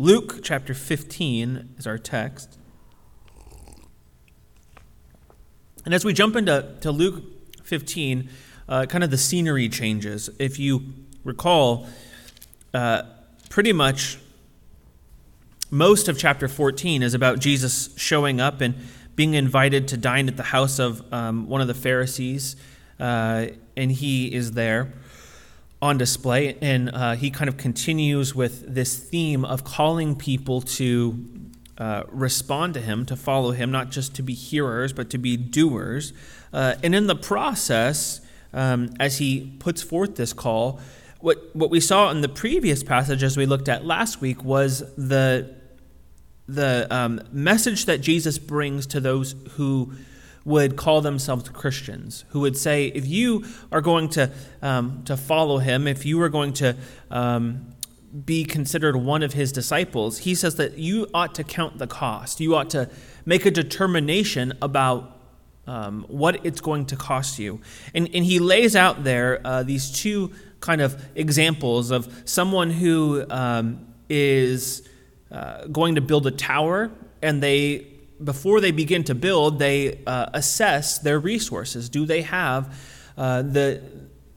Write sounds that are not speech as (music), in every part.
Luke chapter 15 is our text. And as we jump into to Luke 15, uh, kind of the scenery changes. If you recall, uh, pretty much most of chapter 14 is about Jesus showing up and being invited to dine at the house of um, one of the Pharisees, uh, and he is there on display. And uh, he kind of continues with this theme of calling people to uh, respond to him, to follow him, not just to be hearers, but to be doers. Uh, and in the process, um, as he puts forth this call, what, what we saw in the previous passage, as we looked at last week, was the, the um, message that Jesus brings to those who would call themselves Christians, who would say, if you are going to, um, to follow him, if you are going to um, be considered one of his disciples, he says that you ought to count the cost. You ought to make a determination about um, what it's going to cost you. And, and he lays out there uh, these two kind of examples of someone who um, is uh, going to build a tower and they before they begin to build they uh, assess their resources do they have uh, the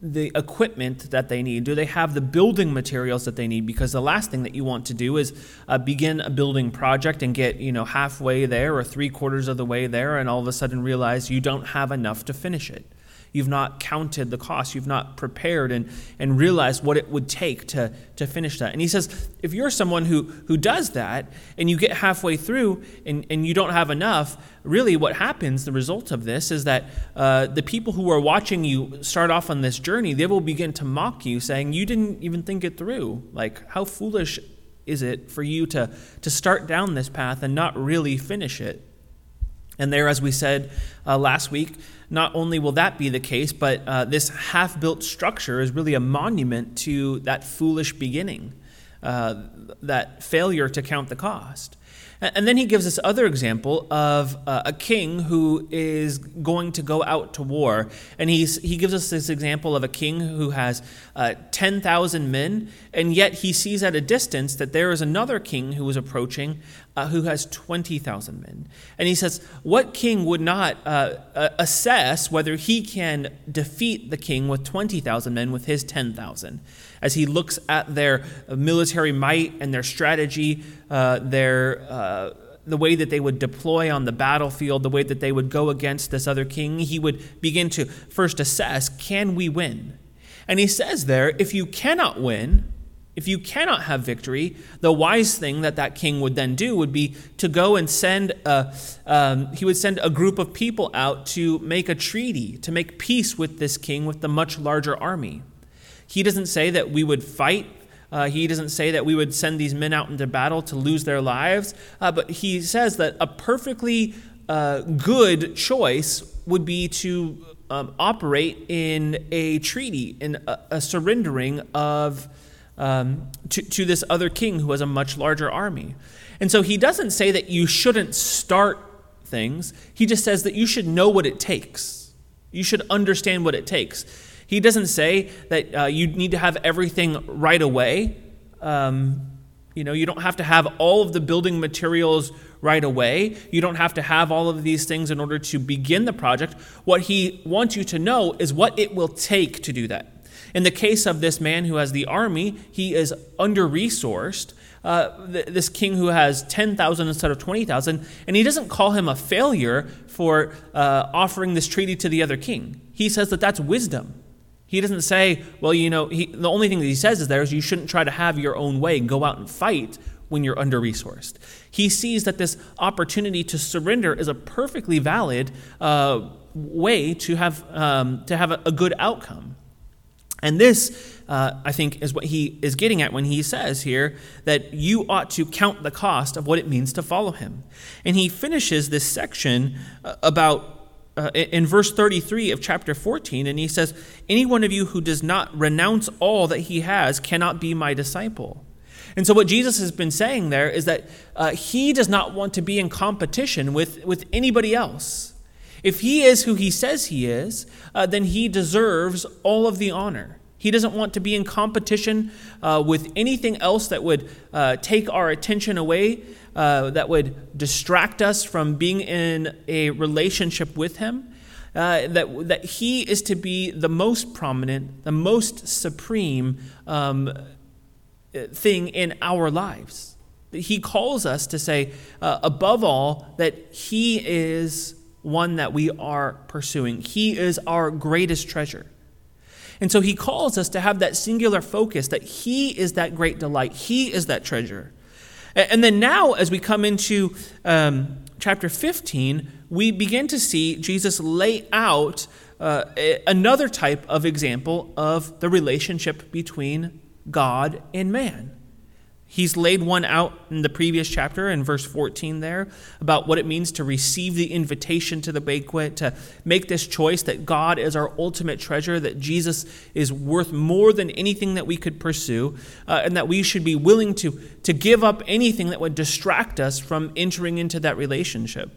the equipment that they need? Do they have the building materials that they need? Because the last thing that you want to do is uh, begin a building project and get you know halfway there or three quarters of the way there, and all of a sudden realize you don't have enough to finish it. You've not counted the cost. You've not prepared and, and realized what it would take to, to finish that. And he says, if you're someone who, who does that and you get halfway through and, and you don't have enough, really what happens, the result of this, is that uh, the people who are watching you start off on this journey, they will begin to mock you, saying, You didn't even think it through. Like, how foolish is it for you to, to start down this path and not really finish it? And there, as we said uh, last week, not only will that be the case, but uh, this half built structure is really a monument to that foolish beginning, uh, that failure to count the cost. And then he gives this other example of uh, a king who is going to go out to war. And he's, he gives us this example of a king who has uh, 10,000 men, and yet he sees at a distance that there is another king who is approaching uh, who has 20,000 men. And he says, What king would not uh, assess whether he can defeat the king with 20,000 men with his 10,000? As he looks at their military might and their strategy, uh, their uh, the way that they would deploy on the battlefield, the way that they would go against this other king, he would begin to first assess can we win? And he says there, if you cannot win, if you cannot have victory, the wise thing that that king would then do would be to go and send a, um, he would send a group of people out to make a treaty, to make peace with this king with the much larger army. He doesn't say that we would fight. Uh, he doesn't say that we would send these men out into battle to lose their lives. Uh, but he says that a perfectly uh, good choice would be to um, operate in a treaty, in a, a surrendering of um, to, to this other king who has a much larger army. And so he doesn't say that you shouldn't start things, he just says that you should know what it takes. You should understand what it takes. He doesn't say that uh, you need to have everything right away. Um, you know, you don't have to have all of the building materials right away. You don't have to have all of these things in order to begin the project. What he wants you to know is what it will take to do that. In the case of this man who has the army, he is under resourced. Uh, th- this king who has 10,000 instead of 20,000, and he doesn't call him a failure for uh, offering this treaty to the other king. He says that that's wisdom. He doesn't say, well, you know, he, the only thing that he says is there is you shouldn't try to have your own way and go out and fight when you're under resourced. He sees that this opportunity to surrender is a perfectly valid uh, way to have, um, to have a, a good outcome. And this, uh, I think, is what he is getting at when he says here that you ought to count the cost of what it means to follow him. And he finishes this section uh, about. Uh, in verse 33 of chapter 14, and he says, Any one of you who does not renounce all that he has cannot be my disciple. And so, what Jesus has been saying there is that uh, he does not want to be in competition with, with anybody else. If he is who he says he is, uh, then he deserves all of the honor. He doesn't want to be in competition uh, with anything else that would uh, take our attention away, uh, that would distract us from being in a relationship with Him. Uh, that, that He is to be the most prominent, the most supreme um, thing in our lives. He calls us to say, uh, above all, that He is one that we are pursuing. He is our greatest treasure. And so he calls us to have that singular focus that he is that great delight, he is that treasure. And then now, as we come into um, chapter 15, we begin to see Jesus lay out uh, another type of example of the relationship between God and man. He's laid one out in the previous chapter in verse 14 there about what it means to receive the invitation to the banquet, to make this choice that God is our ultimate treasure, that Jesus is worth more than anything that we could pursue, uh, and that we should be willing to, to give up anything that would distract us from entering into that relationship.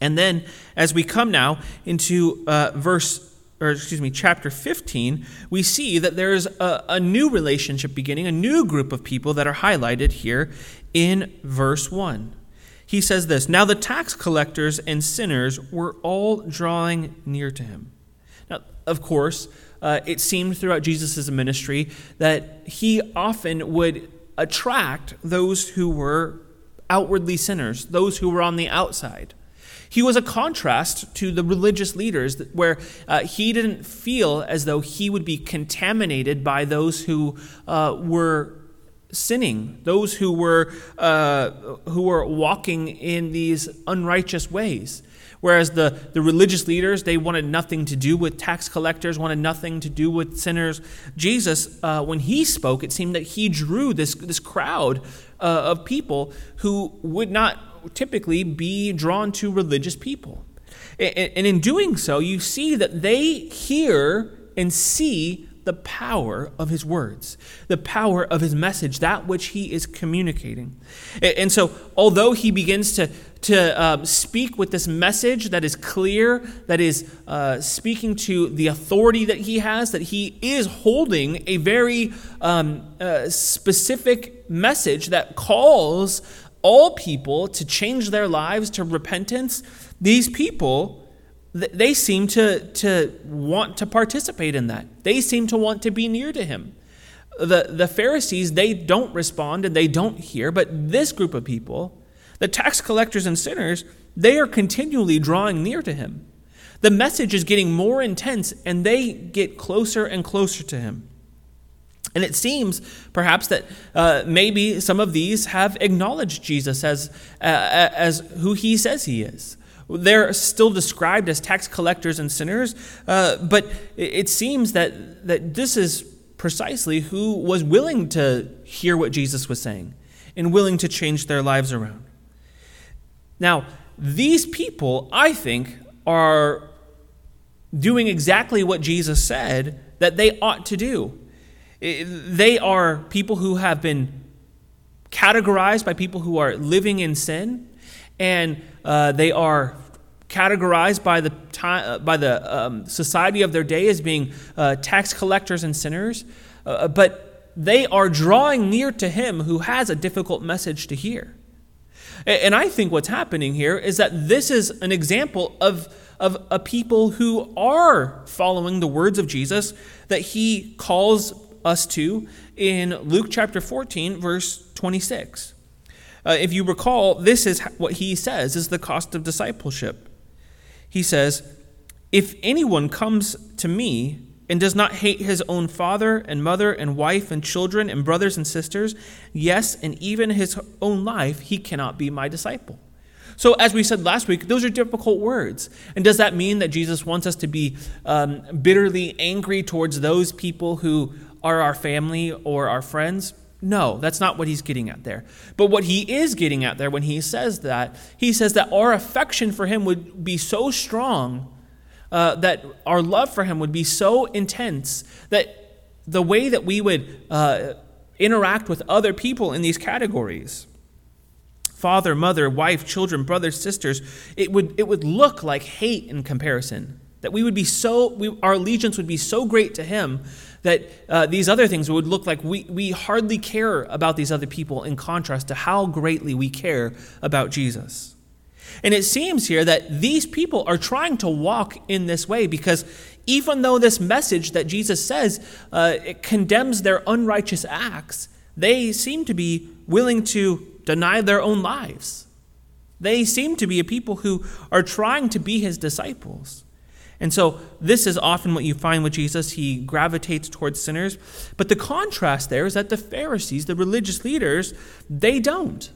And then, as we come now into uh, verse or excuse me, chapter 15, we see that there's a, a, new relationship beginning, a new group of people that are highlighted here in verse 1. He says this Now the tax collectors and sinners were all drawing near to him. Now, of course, uh, it seemed throughout Jesus' ministry that he often would attract those who were outwardly sinners, those who were on the outside. He was a contrast to the religious leaders, where uh, he didn't feel as though he would be contaminated by those who uh, were sinning, those who were, uh, who were walking in these unrighteous ways. Whereas the, the religious leaders, they wanted nothing to do with tax collectors, wanted nothing to do with sinners. Jesus, uh, when he spoke, it seemed that he drew this, this crowd uh, of people who would not typically be drawn to religious people. And in doing so, you see that they hear and see the power of his words, the power of his message, that which he is communicating. And so, although he begins to, to um, speak with this message that is clear, that is uh, speaking to the authority that he has, that he is holding a very um, uh, specific message that calls all people to change their lives to repentance, these people they seem to, to want to participate in that. They seem to want to be near to him. The, the Pharisees, they don't respond and they don't hear, but this group of people, the tax collectors and sinners, they are continually drawing near to him. The message is getting more intense and they get closer and closer to him. And it seems perhaps that uh, maybe some of these have acknowledged Jesus as, uh, as who he says he is. They're still described as tax collectors and sinners, uh, but it seems that, that this is precisely who was willing to hear what Jesus was saying and willing to change their lives around. Now, these people, I think, are doing exactly what Jesus said that they ought to do. They are people who have been categorized by people who are living in sin, and uh, they are categorized by the time, uh, by the um, society of their day as being uh, tax collectors and sinners. Uh, uh, but they are drawing near to Him who has a difficult message to hear. And I think what's happening here is that this is an example of, of a people who are following the words of Jesus that he calls us to in Luke chapter 14, verse 26. Uh, if you recall, this is what he says is the cost of discipleship. He says, If anyone comes to me and does not hate his own father and mother and wife and children and brothers and sisters, yes, and even his own life, he cannot be my disciple. So, as we said last week, those are difficult words. And does that mean that Jesus wants us to be um, bitterly angry towards those people who are our family or our friends. No, that's not what he's getting at there. But what he is getting at there when he says that, he says that our affection for him would be so strong, uh, that our love for him would be so intense, that the way that we would uh, interact with other people in these categories father, mother, wife, children, brothers, sisters it would, it would look like hate in comparison. That we would be so, we, our allegiance would be so great to him that uh, these other things would look like we, we hardly care about these other people in contrast to how greatly we care about Jesus. And it seems here that these people are trying to walk in this way because even though this message that Jesus says uh, it condemns their unrighteous acts, they seem to be willing to deny their own lives. They seem to be a people who are trying to be his disciples. And so, this is often what you find with Jesus. He gravitates towards sinners. But the contrast there is that the Pharisees, the religious leaders, they don't.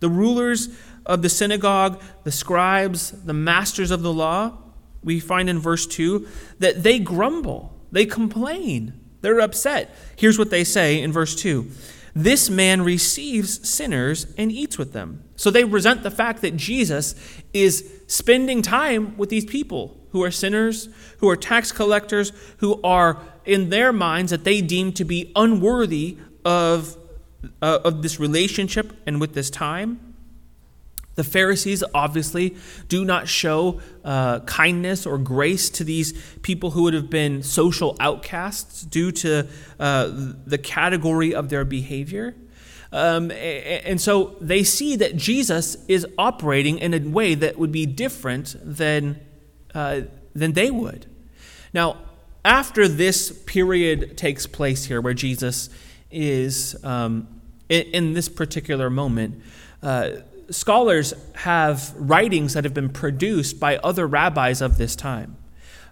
The rulers of the synagogue, the scribes, the masters of the law, we find in verse 2 that they grumble, they complain, they're upset. Here's what they say in verse 2 This man receives sinners and eats with them. So they resent the fact that Jesus is spending time with these people who are sinners, who are tax collectors, who are in their minds that they deem to be unworthy of, uh, of this relationship and with this time. The Pharisees obviously do not show uh, kindness or grace to these people who would have been social outcasts due to uh, the category of their behavior. Um, and so they see that Jesus is operating in a way that would be different than uh, than they would. Now, after this period takes place here, where Jesus is um, in, in, this particular moment, uh, scholars have writings that have been produced by other rabbis of this time.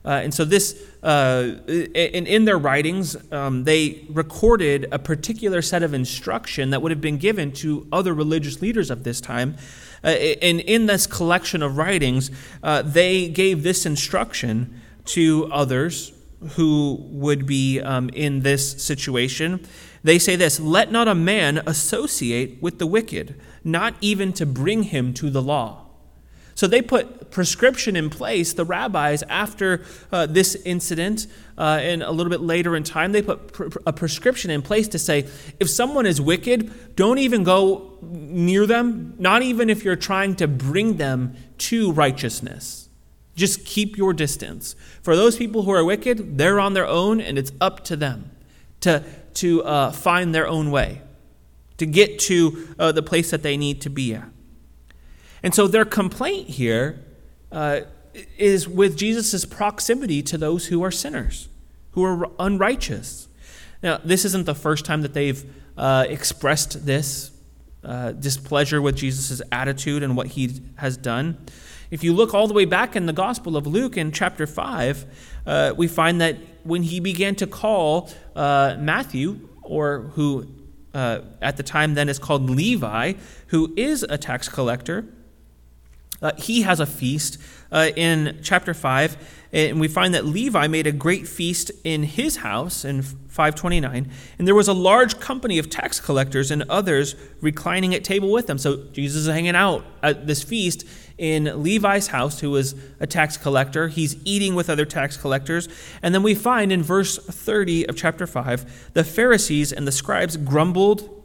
Uh, and so, this, uh, in, in their writings, um, they recorded a particular set of instruction that would have been given to other religious leaders of this time uh, and in this collection of writings, uh, they gave this instruction to others who would be um, in this situation. They say this Let not a man associate with the wicked, not even to bring him to the law. So they put prescription in place, the rabbis, after uh, this incident uh, and a little bit later in time, they put pr- a prescription in place to say if someone is wicked, don't even go near them, not even if you're trying to bring them to righteousness. Just keep your distance. For those people who are wicked, they're on their own, and it's up to them to, to uh, find their own way, to get to uh, the place that they need to be at. And so their complaint here uh, is with Jesus' proximity to those who are sinners, who are unrighteous. Now, this isn't the first time that they've uh, expressed this uh, displeasure with Jesus' attitude and what he has done. If you look all the way back in the Gospel of Luke in chapter 5, uh, we find that when he began to call uh, Matthew, or who uh, at the time then is called Levi, who is a tax collector, uh, he has a feast uh, in chapter 5, and we find that Levi made a great feast in his house in 529, and there was a large company of tax collectors and others reclining at table with them. So Jesus is hanging out at this feast in Levi's house, who was a tax collector. He's eating with other tax collectors. And then we find in verse 30 of chapter 5 the Pharisees and the scribes grumbled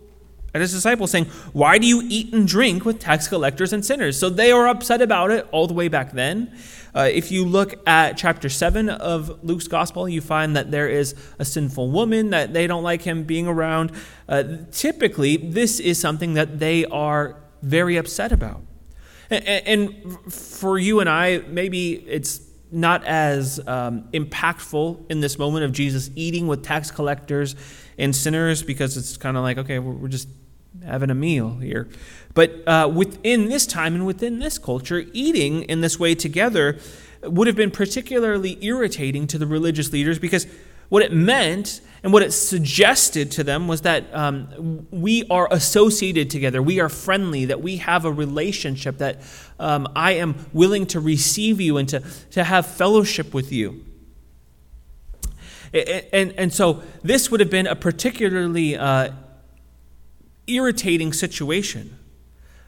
at his disciples, saying, Why do you eat and drink with tax collectors and sinners? So they are upset about it all the way back then. Uh, if you look at chapter 7 of Luke's gospel, you find that there is a sinful woman that they don't like him being around. Uh, typically, this is something that they are very upset about. And, for you and I, maybe it's not as um, impactful in this moment of Jesus eating with tax collectors and sinners because it's kind of like, okay, we're, we're just having a meal here. But uh, within this time and within this culture, eating in this way together would have been particularly irritating to the religious leaders because what it meant and what it suggested to them was that um, we are associated together, we are friendly, that we have a relationship, that um, I am willing to receive you and to, to have fellowship with you. And, and, and so this would have been a particularly uh, irritating situation.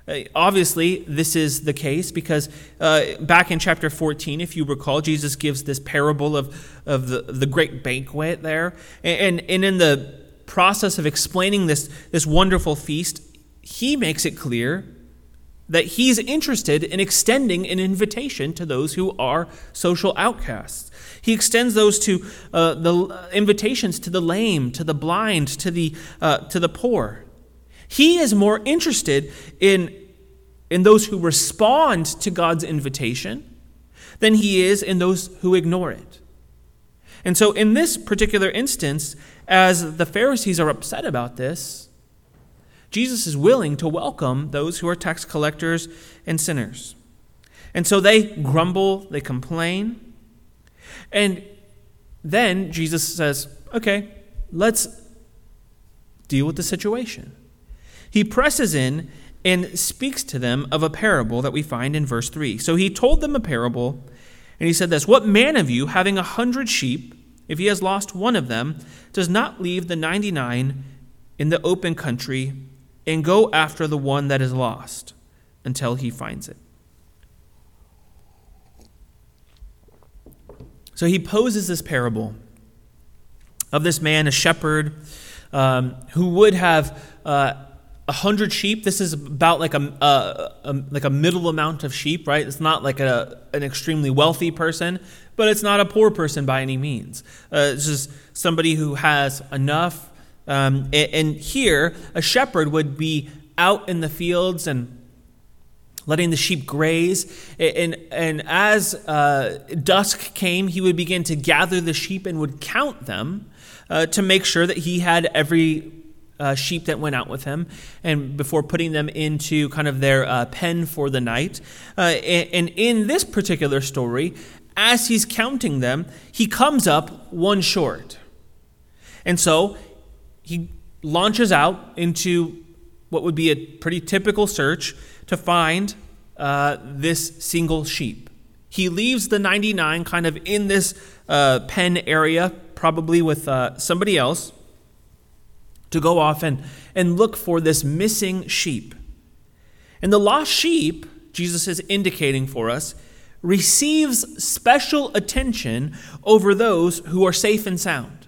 Uh, obviously, this is the case because uh, back in chapter 14, if you recall, Jesus gives this parable of, of the, the great banquet there. And, and, in the process of explaining this, this wonderful feast, he makes it clear that he's interested in extending an invitation to those who are social outcasts. He extends those to uh, the invitations to the lame, to the blind, to the, uh, to the poor. He is more interested in, in those who respond to God's invitation than he is in those who ignore it. And so, in this particular instance, as the Pharisees are upset about this, Jesus is willing to welcome those who are tax collectors and sinners. And so they grumble, they complain. And then Jesus says, okay, let's deal with the situation. He presses in and speaks to them of a parable that we find in verse 3. So he told them a parable, and he said this What man of you, having a hundred sheep, if he has lost one of them, does not leave the 99 in the open country and go after the one that is lost until he finds it. So he poses this parable of this man, a shepherd, um, who would have uh, hundred sheep. This is about like a, a, like a middle amount of sheep, right? It's not like a, an extremely wealthy person, but it's not a poor person by any means. Uh, it's just somebody who has enough um, and, and here, a shepherd would be out in the fields and letting the sheep graze. And, and as uh, dusk came, he would begin to gather the sheep and would count them uh, to make sure that he had every uh, sheep that went out with him, and before putting them into kind of their uh, pen for the night. Uh, and, and in this particular story, as he's counting them, he comes up one short. And so he launches out into what would be a pretty typical search to find uh, this single sheep. He leaves the 99 kind of in this uh, pen area, probably with uh, somebody else, to go off and, and look for this missing sheep. And the lost sheep, Jesus is indicating for us, receives special attention over those who are safe and sound.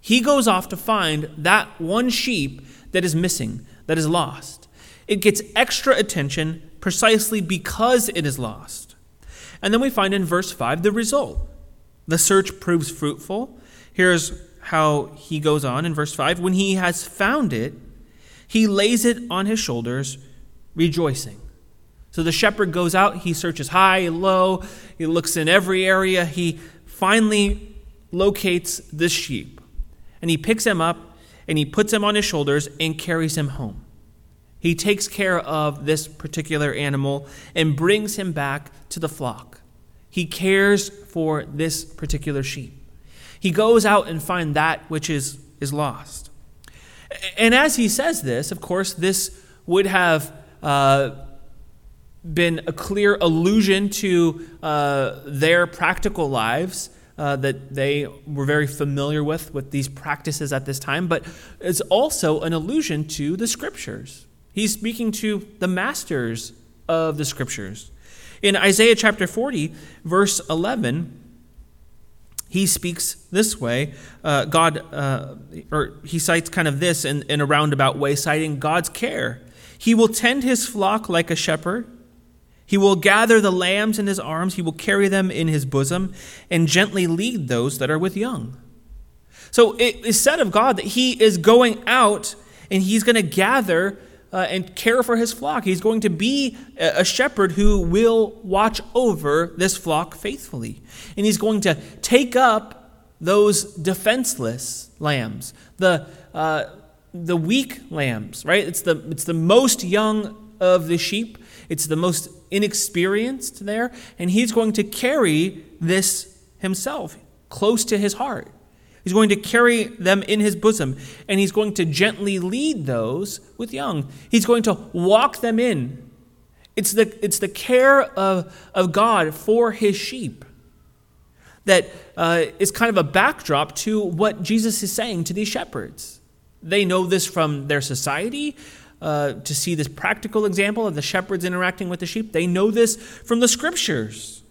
He goes off to find that one sheep that is missing, that is lost. It gets extra attention precisely because it is lost. And then we find in verse 5 the result. The search proves fruitful. Here's how he goes on in verse 5 When he has found it, he lays it on his shoulders, rejoicing. So the shepherd goes out, he searches high and low, he looks in every area, he finally locates this sheep and he picks him up and he puts him on his shoulders and carries him home. He takes care of this particular animal and brings him back to the flock. He cares for this particular sheep. He goes out and finds that which is, is lost. And as he says this, of course, this would have uh, been a clear allusion to uh, their practical lives uh, that they were very familiar with, with these practices at this time, but it's also an allusion to the scriptures. He's speaking to the masters of the scriptures. In Isaiah chapter 40, verse 11, he speaks this way. Uh, God, uh, or he cites kind of this in, in a roundabout way, citing God's care. He will tend his flock like a shepherd. He will gather the lambs in his arms, he will carry them in his bosom, and gently lead those that are with young. So it is said of God that he is going out and he's going to gather uh, and care for his flock. He's going to be a shepherd who will watch over this flock faithfully. And he's going to take up those defenseless lambs, the, uh, the weak lambs, right? It's the, it's the most young of the sheep it's the most inexperienced there, and he's going to carry this himself close to his heart. He's going to carry them in his bosom, and he's going to gently lead those with young. He's going to walk them in. It's the, it's the care of, of God for his sheep that uh, is kind of a backdrop to what Jesus is saying to these shepherds. They know this from their society uh, to see this practical example of the shepherds interacting with the sheep. They know this from the scriptures.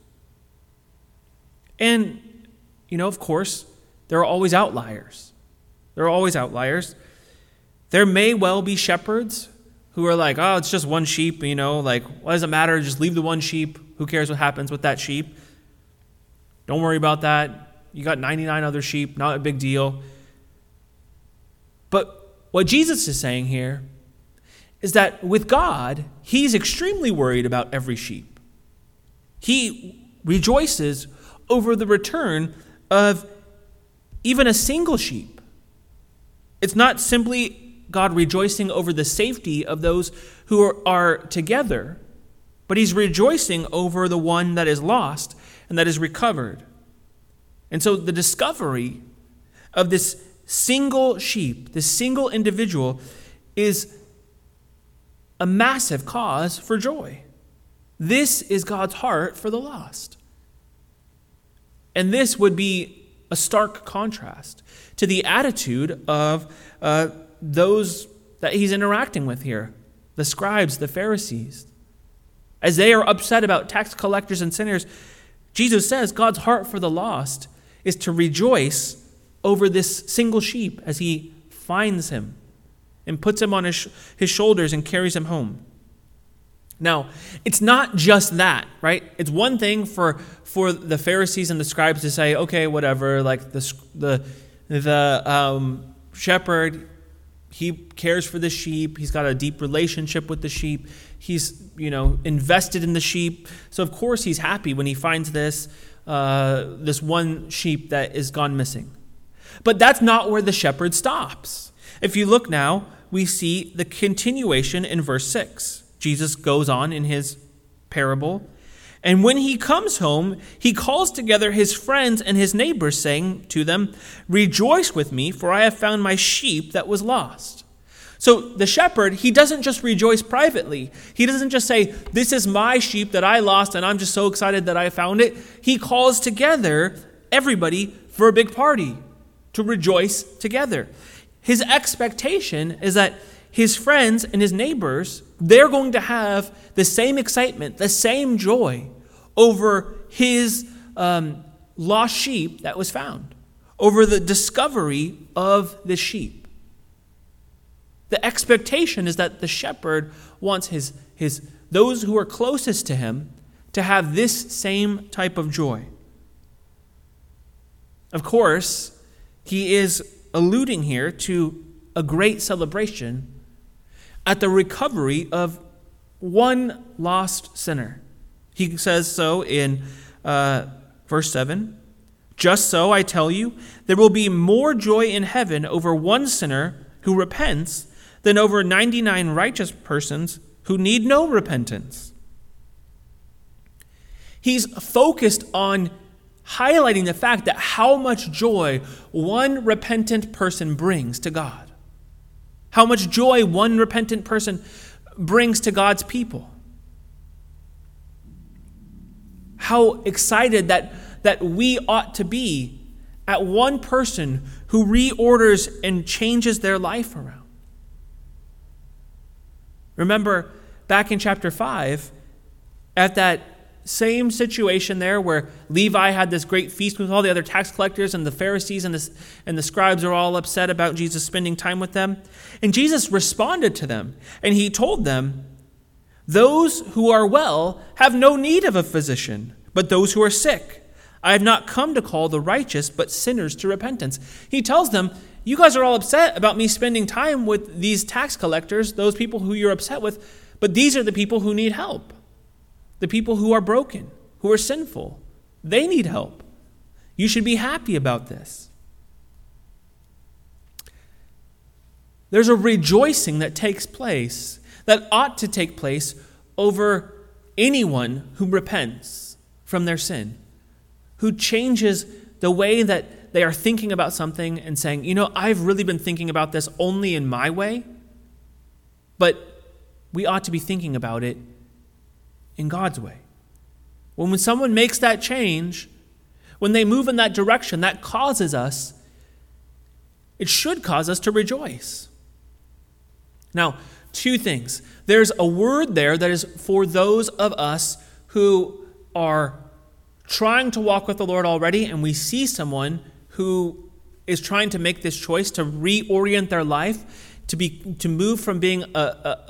And, you know, of course, there are always outliers. There are always outliers. There may well be shepherds who are like, oh, it's just one sheep, you know, like, what does it matter? Just leave the one sheep. Who cares what happens with that sheep? Don't worry about that. You got 99 other sheep, not a big deal. But what Jesus is saying here is that with God, He's extremely worried about every sheep. He rejoices over the return of even a single sheep. It's not simply God rejoicing over the safety of those who are, together, but He's rejoicing over the one that is lost and that is recovered. And so the discovery of this single sheep, this single individual, is a massive cause for joy. This is God's heart for the lost. And this would be a stark contrast to the attitude of uh, those that he's interacting with here the scribes, the Pharisees. As they are upset about tax collectors and sinners, Jesus says God's heart for the lost is to rejoice over this single sheep as he finds him and puts him on his, his shoulders and carries him home. Now, it's not just that, right? It's one thing for, for the Pharisees and the scribes to say, okay, whatever, like the, the, the um, shepherd, he cares for the sheep, he's got a deep relationship with the sheep, he's, you know, invested in the sheep. So, of course, he's happy when he finds this, uh, this one sheep that is gone missing. But that's not where the shepherd stops. If you look now, we see the continuation in verse 6. Jesus goes on in his parable. And when he comes home, he calls together his friends and his neighbors, saying to them, Rejoice with me, for I have found my sheep that was lost. So the shepherd, he doesn't just rejoice privately. He doesn't just say, This is my sheep that I lost, and I'm just so excited that I found it. He calls together everybody for a big party to rejoice together. His expectation is that his friends and his neighbors, they're going to have the same excitement, the same joy over his um, lost sheep that was found, over the discovery of the sheep. The expectation is that the shepherd wants his, his, those who are closest to him to have this same type of joy. Of course, he is alluding here to a great celebration at the recovery of one lost sinner. He says so in uh, verse 7 Just so, I tell you, there will be more joy in heaven over one sinner who repents than over 99 righteous persons who need no repentance. He's focused on highlighting the fact that how much joy one repentant person brings to God how much joy one repentant person brings to God's people. How excited that, that we ought to be at one person who reorders and changes their life around. Remember back in chapter 5, at that same situation there where Levi had this great feast with all the other tax collectors, and the Pharisees and the, and the scribes are all upset about Jesus spending time with them. And Jesus responded to them, and he told them, Those who are well have no need of a physician, but those who are sick. I have not come to call the righteous, but sinners to repentance. He tells them, You guys are all upset about me spending time with these tax collectors, those people who you're upset with, but these are the people who need help the people who are broken, who are sinful. They need help. You should be happy about this. There's a rejoicing that takes place, that ought to take place over anyone who repents from their sin, who changes the way that they are thinking about something and saying, you know, I've really been thinking about this only in my way, but we ought to be thinking about it in God's way. When, someone makes that change, when they move in that direction, that causes us, it should cause us to rejoice. Now, two things. There's a word there that is for those of us who are trying to walk with the Lord already, and we see someone who is trying to make this choice to reorient their life to, be, to move from being a,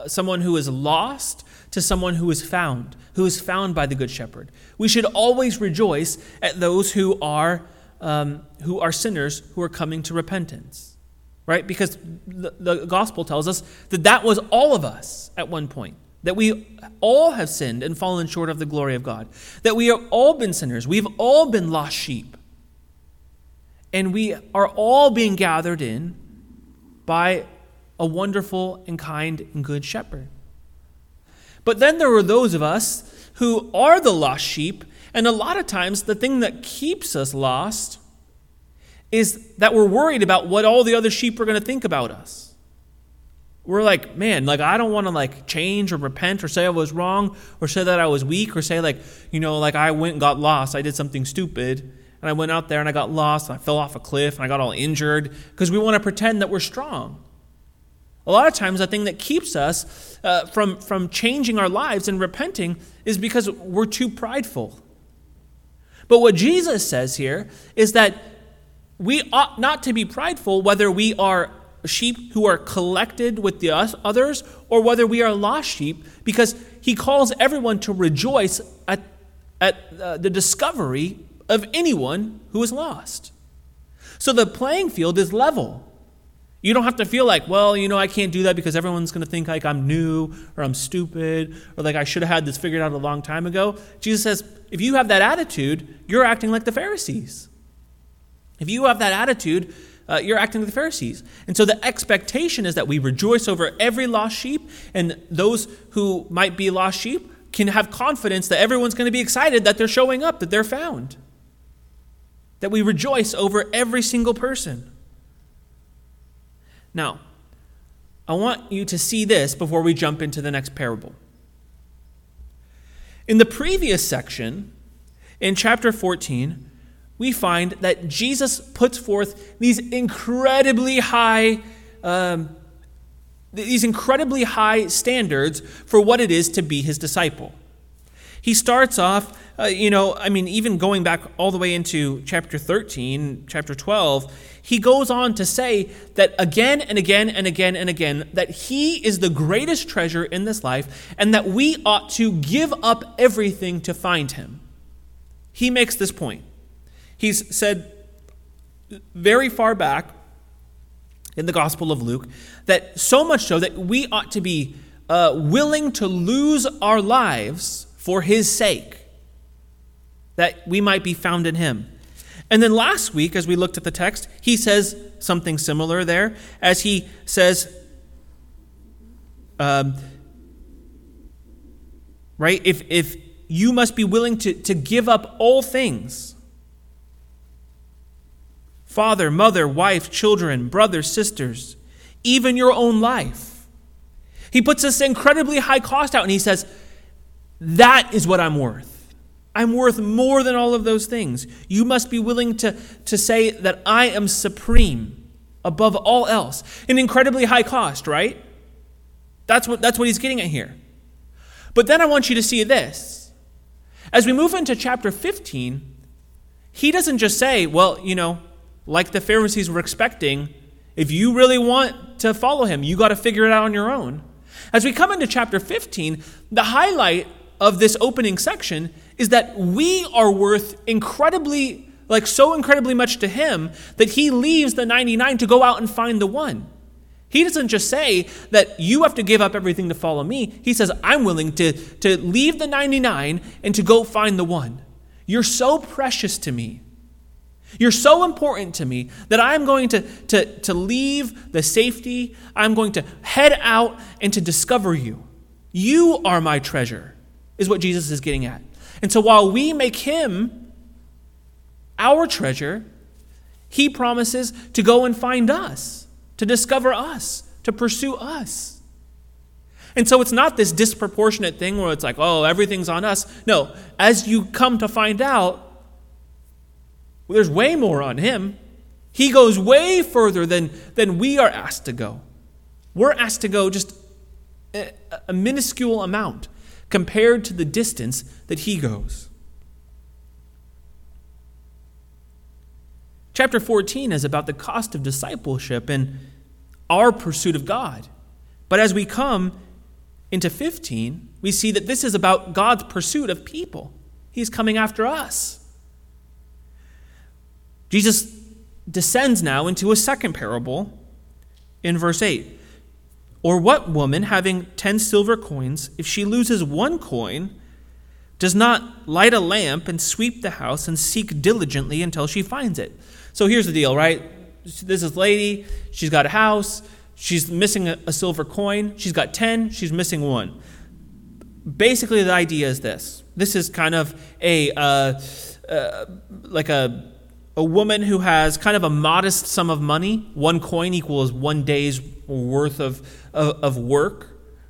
a, someone who is lost to someone who is found, who is found by the Good Shepherd. We should always rejoice at those who are, um, who are sinners who are coming to repentance, right? Because the, the gospel tells us that that was all of us at one point that we all have sinned and fallen short of the glory of God, that we have all been sinners, we've all been lost sheep, and we are all being gathered in by a wonderful and kind and good shepherd. But then there are those of us who are the lost sheep, and a lot of times the thing that keeps us lost is that we're worried about what all the other sheep are going to think about us we're like, man, like I don't want to like change or repent or say I was wrong or say that I was weak or say like, you know, like I went and got lost. I did something stupid and I went out there and I got lost and I fell off a cliff and I got all injured because we want to pretend that we're strong. A lot of times, the thing that keeps us uh, from, from changing our lives and repenting is because we're too prideful. But what Jesus says here is that we ought not to be prideful whether we are sheep who are collected with the others or whether we are lost sheep, because he calls everyone to rejoice at, at uh, the discovery of anyone who is lost. So the playing field is level. You don't have to feel like, well, you know, I can't do that because everyone's going to think like I'm new or I'm stupid or like I should have had this figured out a long time ago. Jesus says, if you have that attitude, you're acting like the Pharisees. If you have that attitude, uh, you're acting like the Pharisees. And so the expectation is that we rejoice over every lost sheep, and those who might be lost sheep can have confidence that everyone's going to be excited that they're showing up, that they're found. That we rejoice over every single person. Now, I want you to see this before we jump into the next parable. In the previous section, in chapter 14, we find that Jesus puts forth these incredibly high, um, these incredibly high standards for what it is to be his disciple. He starts off, uh, you know, I mean, even going back all the way into chapter 13, chapter 12, he goes on to say that again and again and again and again that he is the greatest treasure in this life and that we ought to give up everything to find him. He makes this point. He's said very far back in the Gospel of Luke that so much so that we ought to be uh, willing to lose our lives for his sake, that we might be found in him. And then last week, as we looked at the text, he says something similar there, as he says, um, right, if, if you must be willing to, to give up all things father, mother, wife, children, brothers, sisters, even your own life. He puts this incredibly high cost out and he says, That is what I'm worth. I'm worth more than all of those things. You must be willing to, to say that I am supreme above all else. An incredibly high cost, right? That's what, that's what he's getting at here. But then I want you to see this. As we move into chapter 15, he doesn't just say, well, you know, like the Pharisees were expecting, if you really want to follow him, you got to figure it out on your own. As we come into chapter 15, the highlight of this opening section is that we are worth incredibly, like so incredibly much to him that he leaves the 99 to go out and find the one. He doesn't just say that you have to give up everything to follow me. He says, I'm willing to, to leave the 99 and to go find the one. You're so precious to me you're so important to me that I'm going to, to, to leave the safety. I'm going to head out and to discover you. You are my treasure, is what Jesus is getting at. And so while we make him our treasure, he promises to go and find us, to discover us, to pursue us. And so it's not this disproportionate thing where it's like, oh, everything's on us. No, as you come to find out, well, there's way more on him. He goes way further than, than we are asked to go. We're asked to go just a, a minuscule amount compared to the distance that he goes. Chapter 14 is about the cost of discipleship, and our pursuit of God. But as we come into 15, we see that this is about God's pursuit of people. He's coming after us. Jesus descends now into a second parable in verse 8. Or what woman, having ten silver coins, if she loses one coin, does not light a lamp and sweep the house and seek diligently until she finds it? So here's the deal, right? This is lady, she's got a house, she's missing a, a silver coin, she's got 10, she's missing one. Basically, the idea is this this is kind of a, uh, uh, like a a woman who has kind of a modest sum of money, one coin equals one day's worth of, of, of, work,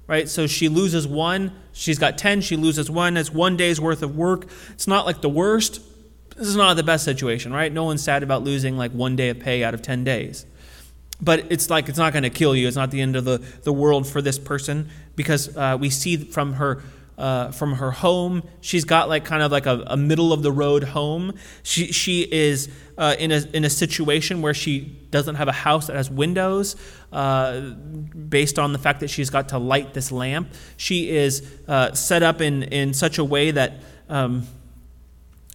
right? So she loses one, she's got 10, she loses one, it's one day's worth of work. It's not like the worst. This is not the best situation, right? No one's sad about losing like one day of pay out of 10 days. But it's like it's not going to kill you. It's not the end of the, the world for this person because uh, we see from her uh, from her home. She's got like kind of like a, a middle of the road home. She she is uh, in a in a situation where she doesn't have a house that has windows. Uh, based on the fact that she's got to light this lamp, she is uh, set up in in such a way that. Um,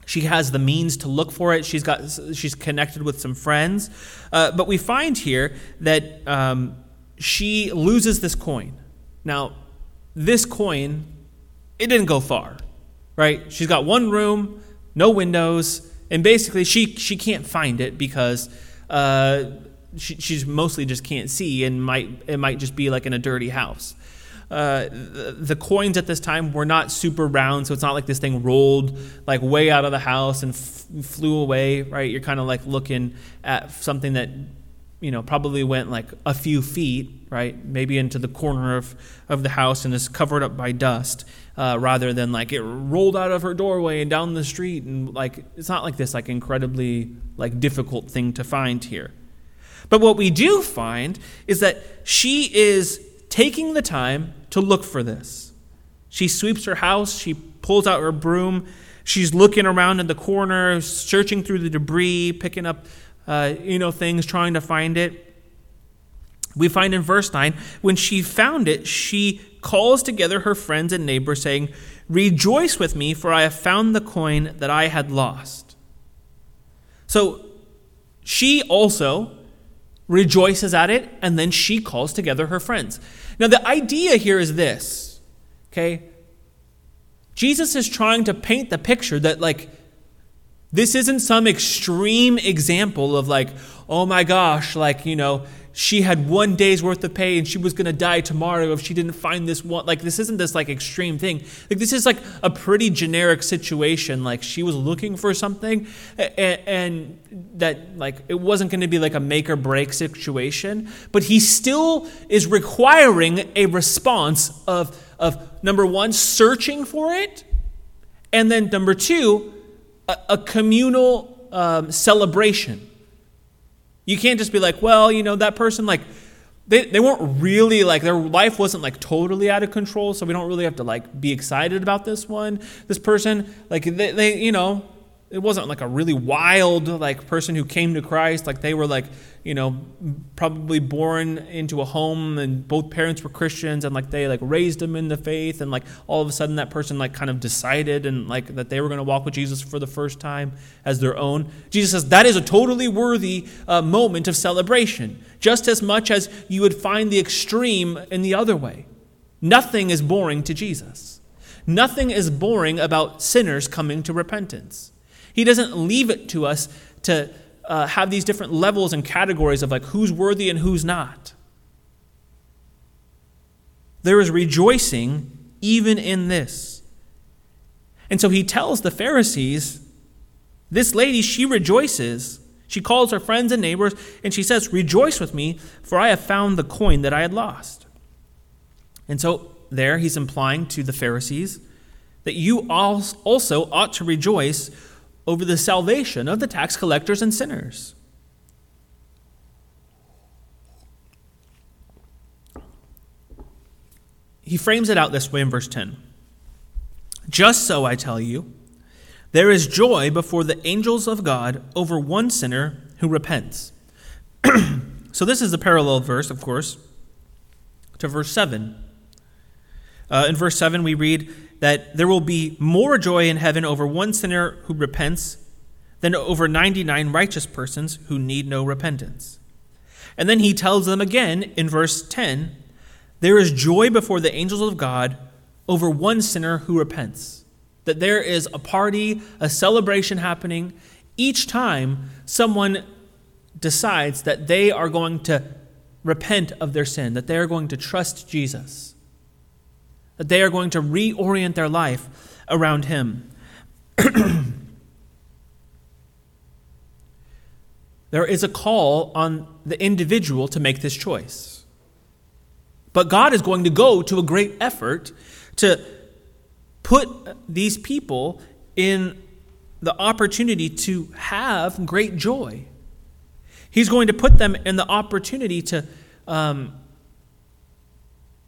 she has the means to look for it. She's got she's connected with some friends, uh, but we find here that um, she loses this coin. Now, this coin it didn't go far, right? She's got one room, no windows, and basically she she can't find it because uh, she she's mostly just can't see and might it might just be like in a dirty house. Uh, the, the, coins at this time were not super round, so it's not like this thing rolled like way out of the house and f- flew away, right? You're kind of like looking at something that you know, probably went like a few feet, right? Maybe into the corner of, of the house and is covered up by dust, uh, rather than like it rolled out of her doorway and down the street. And like, it's not like this like incredibly like difficult thing to find here. But what we do find is that she is taking the time to look for this. She sweeps her house, she pulls out her broom, she's looking around in the corner, searching through the debris, picking up uh, you know, things, trying to find it. We find in verse 9, when she found it, she calls together her friends and neighbors, saying, Rejoice with me, for I have found the coin that I had lost. So she also rejoices at it, and then she calls together her friends. Now, the idea here is this, okay? Jesus is trying to paint the picture that, like, this isn't some extreme example of like, oh my gosh, like, you know, she had one day's worth of pay and she was going to die tomorrow if she didn't find this one. Like, this isn't this like extreme thing. Like, this is like a pretty generic situation. Like, she was looking for something and, and that, like, it wasn't going to be like a make or break situation. But he still is requiring a response of, of number one, searching for it. And then number two, a, a communal um, celebration. You can't just be like, well, you know, that person, like, they, they weren't really like their life wasn't like totally out of control so we don't really have to like be excited about this one. This person like they, they you know it wasn't like a really wild like person who came to Christ. Like they were like you know probably born into a home and both parents were Christians and like they like raised them in the faith and like all of a sudden that person like kind of decided and like that they were going to walk with Jesus for the first time as their own. Jesus says that is a totally worthy uh, moment of celebration just as much as you would find the extreme in the other way. Nothing is boring to Jesus. Nothing is boring about sinners coming to repentance he doesn't leave it to us to uh, have these different levels and categories of like who's worthy and who's not. There is rejoicing even in this. And so he tells the Pharisees, this lady, she rejoices. She calls her friends and neighbors and she says, Rejoice with me, for I have found the coin that I had lost. And so there he's implying to the Pharisees that you also ought to rejoice over the salvation of the tax collectors and sinners. He frames it out this way in verse 10 Just so I tell you, there is joy before the angels of God over one sinner who repents. (clears throat) so this is a parallel verse, of course, to verse 7. Uh, in verse 7, we read that there will be more joy in heaven over one sinner who repents than over 99 righteous persons who need no repentance. And then he tells them again in verse 10 there is joy before the angels of God over one sinner who repents. That there is a party, a celebration happening each time someone decides that they are going to repent of their sin, that they are going to trust Jesus, that they are going to reorient their life around Him. (clears throat) there is a call on the individual to make this choice. But God is going to go to a great effort to put these people in the opportunity to have great joy. He's going to put them in the opportunity to um,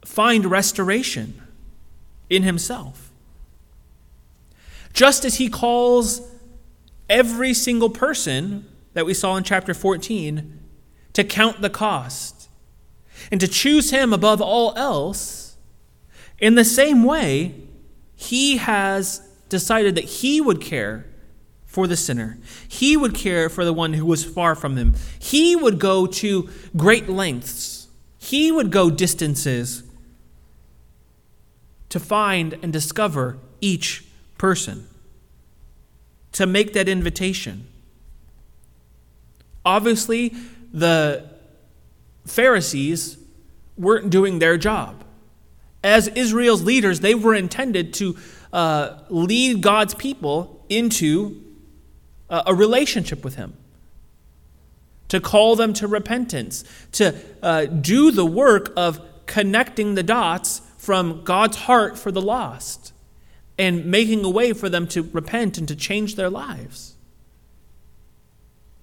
find restoration in Himself. Just as He calls every single person that we saw in chapter 14 to count the cost and to choose Him above all else, in the same way, He has decided that He would care for the sinner. He would care for the one who was far from him. He would go to great lengths. He would go distances to find and discover each person, to make that invitation. Obviously, the Pharisees weren't doing their job. As Israel's leaders, they were intended to uh, lead God's people into a relationship with Him, to call them to repentance, to uh, do the work of connecting the dots from God's heart for the lost and making a way for them to repent and to change their lives.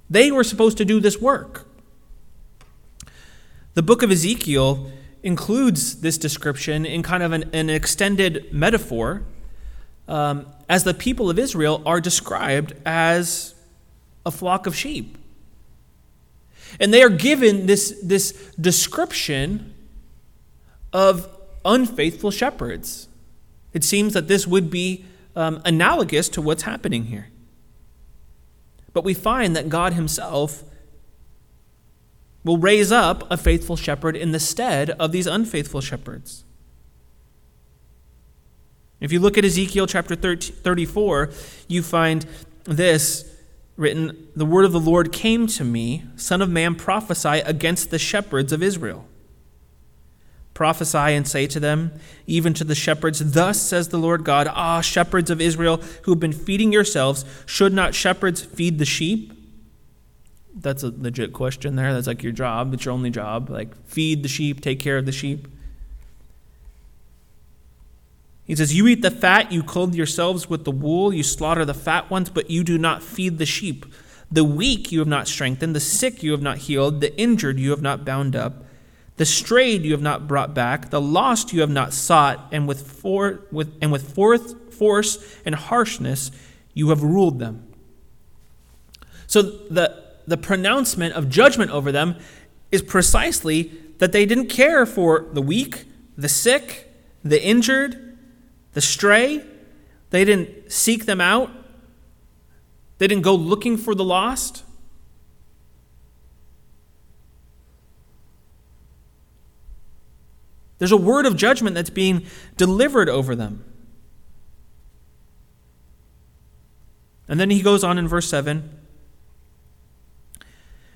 They were supposed to do this work. The book of Ezekiel includes this description in kind of an, an extended metaphor um, as the people of Israel are described as a flock of sheep. And they are given this, this description of unfaithful shepherds. It seems that this would be um, analogous to what's happening here. But we find that God Himself will raise up a faithful shepherd in the stead of these unfaithful shepherds. If you look at Ezekiel chapter 34, you find this written The word of the Lord came to me, Son of man, prophesy against the shepherds of Israel. Prophesy and say to them, even to the shepherds, Thus says the Lord God, Ah, shepherds of Israel who have been feeding yourselves, should not shepherds feed the sheep? That's a legit question there. That's like your job. It's your only job. Like, feed the sheep, take care of the sheep. He says, You eat the fat, you clothe yourselves with the wool, you slaughter the fat ones, but you do not feed the sheep. The weak you have not strengthened, the sick you have not healed, the injured you have not bound up, the strayed you have not brought back, the lost you have not sought, and with, for, with, and with forth, force and harshness you have ruled them. So the, the pronouncement of judgment over them is precisely that they didn't care for the weak, the sick, the injured, the stray, they didn't seek them out, they didn't go looking for the lost. There's a word of judgment that's being delivered over them. And then he goes on in verse 7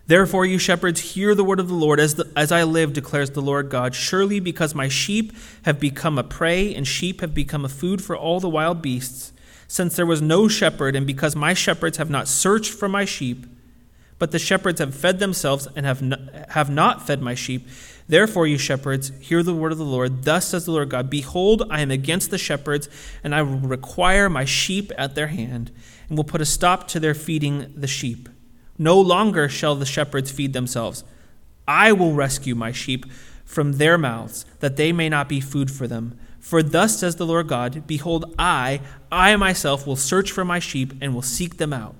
Therefore, you shepherds, hear the word of the Lord. As, the, as I live, declares the Lord God, surely because my sheep have become a prey, and sheep have become a food for all the wild beasts, since there was no shepherd, and because my shepherds have not searched for my sheep, but the shepherds have fed themselves and have have not fed my sheep. Therefore, you shepherds, hear the word of the Lord. Thus says the Lord God Behold, I am against the shepherds, and I will require my sheep at their hand, and will put a stop to their feeding the sheep. No longer shall the shepherds feed themselves. I will rescue my sheep from their mouths, that they may not be food for them. For thus says the Lord God Behold, I, I myself, will search for my sheep and will seek them out.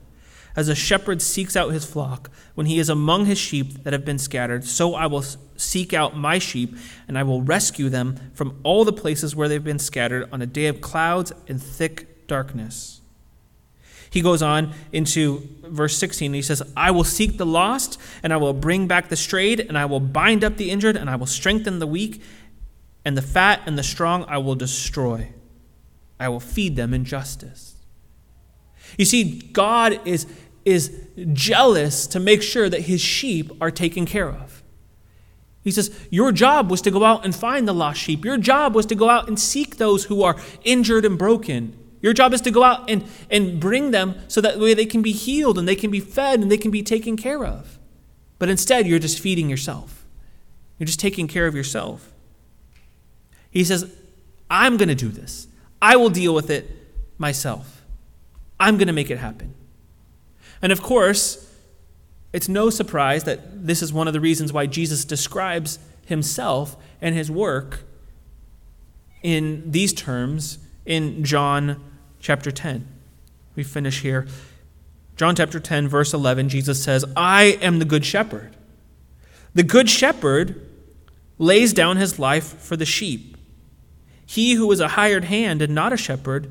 As a shepherd seeks out his flock when he is among his sheep that have been scattered, so I will seek out my sheep, and I will rescue them from all the places where they've been scattered on a day of clouds and thick darkness. He goes on into verse 16. and He says, I will seek the lost, and I will bring back the strayed, and I will bind up the injured, and I will strengthen the weak, and the fat and the strong I will destroy. I will feed them in justice. You see, God is is jealous to make sure that his sheep are taken care of. He says, Your job was to go out and find the lost sheep. Your job was to go out and seek those who are injured and broken. Your job is to go out and, and bring them so that way they can be healed and they can be fed and they can be taken care of. But instead, you're just feeding yourself. You're just taking care of yourself. He says, I'm going to do this. I will deal with it myself. I'm going to make it happen. And of course, it's no surprise that this is one of the reasons why Jesus describes himself and his work in these terms in John chapter 10. We finish here. John chapter 10, verse 11, Jesus says, I am the good shepherd. The good shepherd lays down his life for the sheep. He who is a hired hand and not a shepherd,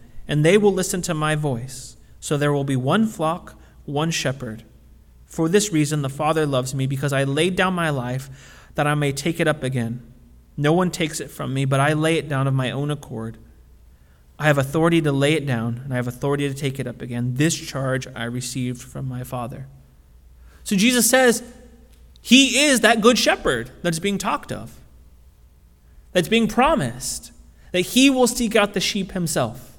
and they will listen to my voice. So there will be one flock, one shepherd. For this reason, the Father loves me, because I laid down my life that I may take it up again. No one takes it from me, but I lay it down of my own accord. I have authority to lay it down, and I have authority to take it up again. This charge I received from my Father. So Jesus says, He is that good shepherd that's being talked of, that's being promised, that He will seek out the sheep Himself.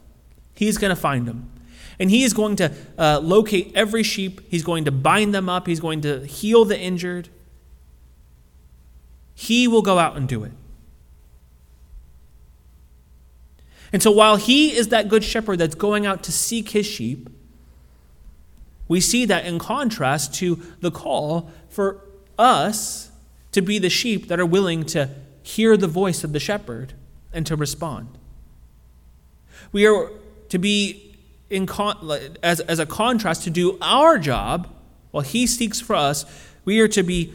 He's going to find them. And he is going to uh, locate every sheep. He's going to bind them up. He's going to heal the injured. He will go out and do it. And so while he is that good shepherd that's going out to seek his sheep, we see that in contrast to the call for us to be the sheep that are willing to hear the voice of the shepherd and to respond. We are to be in con- as, as a contrast to do our job while he seeks for us, we are to be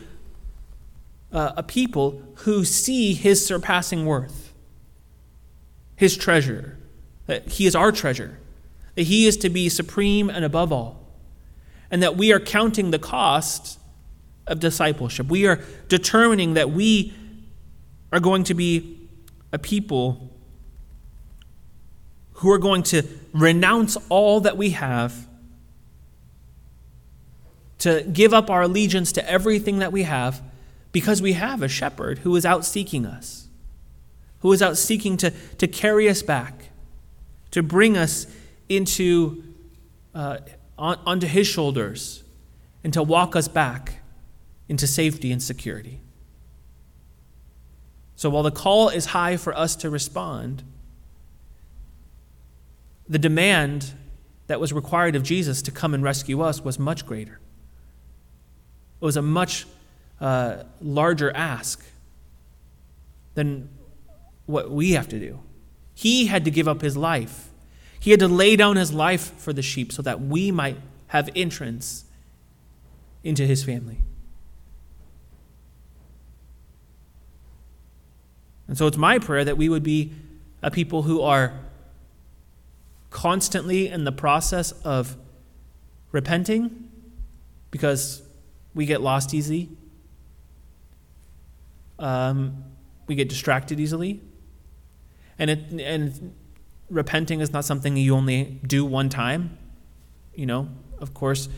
uh, a people who see his surpassing worth, his treasure, that he is our treasure, that he is to be supreme and above all, and that we are counting the cost of discipleship. We are determining that we are going to be a people who are going to renounce all that we have, to give up our allegiance to everything that we have, because we have a shepherd who is out seeking us, who is out seeking to, to carry us back, to bring us into uh, on, onto his shoulders, and to walk us back into safety and security. So while the call is high for us to respond, the demand that was required of Jesus to come and rescue us was much greater. It was a much uh, larger ask than what we have to do. He had to give up his life, he had to lay down his life for the sheep so that we might have entrance into his family. And so it's my prayer that we would be a people who are constantly in the process of repenting because we get lost easily. Um, we get distracted easily. And, it, and repenting is not something you only do one time. You know, of course,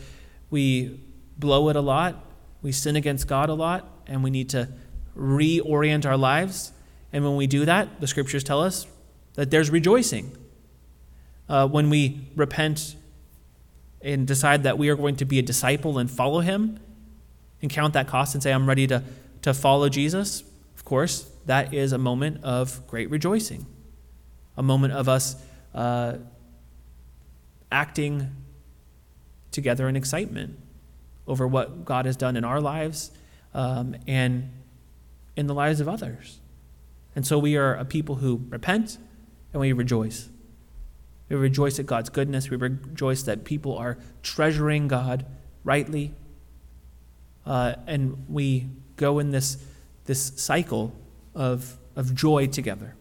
we blow it a lot, we sin against God a lot, and we need to reorient our lives. And when we do that, the scriptures tell us that there's rejoicing uh, when we repent and decide that we are going to be a disciple and follow him and count that cost and say, I'm ready to, to follow Jesus, of course, that is a moment of great rejoicing, a moment of us uh, acting together in excitement over what God has done in our lives um, and in the lives of others. And so we are a people who repent and we rejoice. We rejoice at God's goodness. We rejoice that people are treasuring God rightly. Uh, and we go in this, this cycle of, of joy together.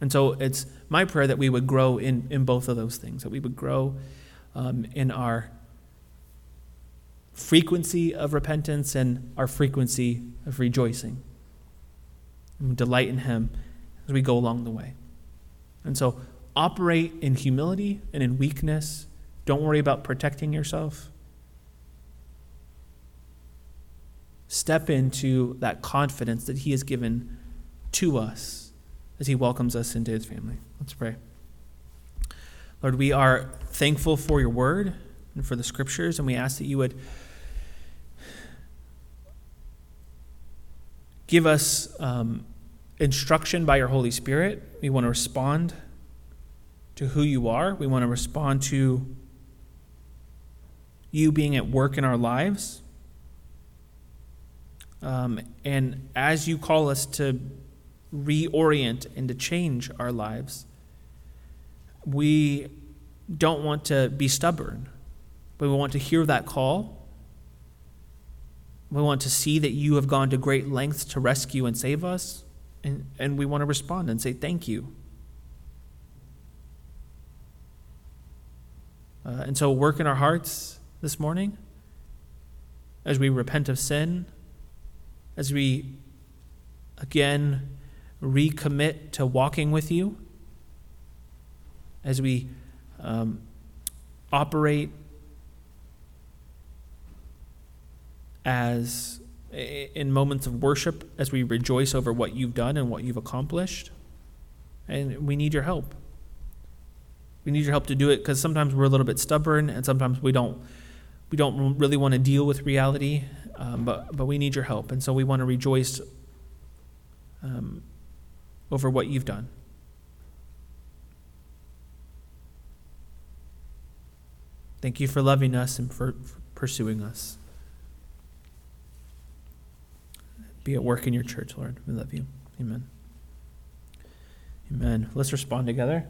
And so it's my prayer that we would grow in, in both of those things, that we would grow um, in our frequency of repentance and our frequency of rejoicing. And delight in Him as we go along the way. And so operate in humility and in weakness. Don't worry about protecting yourself. Step into that confidence that He has given to us as He welcomes us into His family. Let's pray. Lord, we are thankful for your word and for the scriptures, and we ask that you would give us um, instruction by your Holy Spirit. We want to respond to who you are, we want to respond to you being at work in our lives. Um, and as you call us to reorient and to change our lives, we don't want to be stubborn, but we want to hear that call. We want to see that you have gone to great lengths to rescue and save us, and, and we want to respond and say thank you. Uh, and so, work in our hearts this morning as we repent of sin, as we again recommit to walking with you as we um, operate as in moments of worship as we rejoice over what you've done and what you've accomplished. And we need your help. We need your help to do it because sometimes we're a little bit stubborn and sometimes we don't we don't really want to deal with reality, um, but but we need your help, and so we want to rejoice um, over what you've done. Thank you for loving us and for, for pursuing us. Be at work in your church, Lord. We love you. Amen. Amen. Let's respond together.